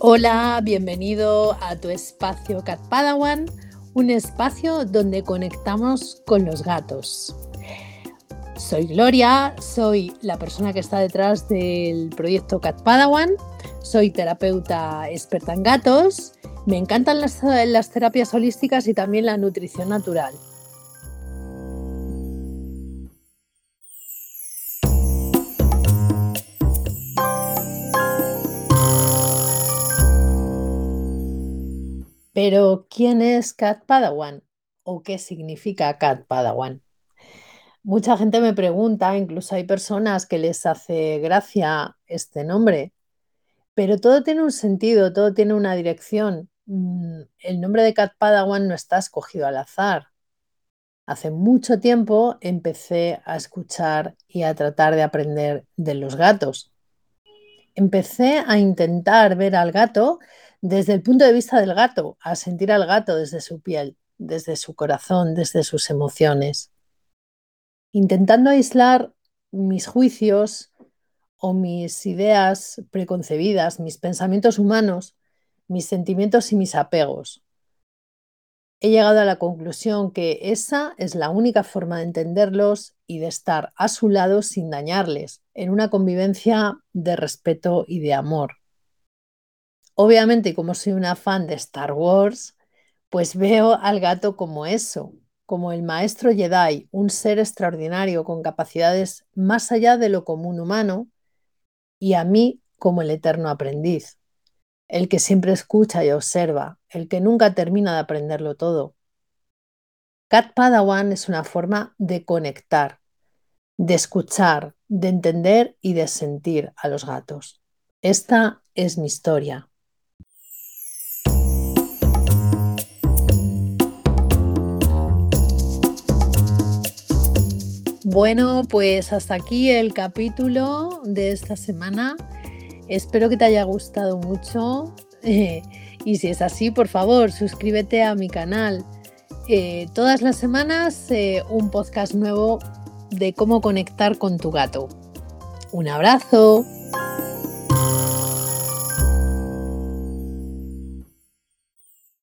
Hola, bienvenido a tu espacio Cat Padawan, un espacio donde conectamos con los gatos. Soy Gloria, soy la persona que está detrás del proyecto Cat Padawan, soy terapeuta experta en gatos, me encantan las, las terapias holísticas y también la nutrición natural. Pero, ¿quién es Cat Padawan? ¿O qué significa Cat Padawan? Mucha gente me pregunta, incluso hay personas que les hace gracia este nombre, pero todo tiene un sentido, todo tiene una dirección. Mm, el nombre de Cat Padawan no está escogido al azar. Hace mucho tiempo empecé a escuchar y a tratar de aprender de los gatos. Empecé a intentar ver al gato desde el punto de vista del gato, a sentir al gato desde su piel, desde su corazón, desde sus emociones, intentando aislar mis juicios o mis ideas preconcebidas, mis pensamientos humanos, mis sentimientos y mis apegos. He llegado a la conclusión que esa es la única forma de entenderlos y de estar a su lado sin dañarles, en una convivencia de respeto y de amor. Obviamente, como soy una fan de Star Wars, pues veo al gato como eso, como el maestro Jedi, un ser extraordinario con capacidades más allá de lo común humano, y a mí como el eterno aprendiz, el que siempre escucha y observa, el que nunca termina de aprenderlo todo. Cat Padawan es una forma de conectar, de escuchar, de entender y de sentir a los gatos. Esta es mi historia. Bueno, pues hasta aquí el capítulo de esta semana. Espero que te haya gustado mucho. y si es así, por favor, suscríbete a mi canal. Eh, todas las semanas eh, un podcast nuevo de cómo conectar con tu gato. Un abrazo.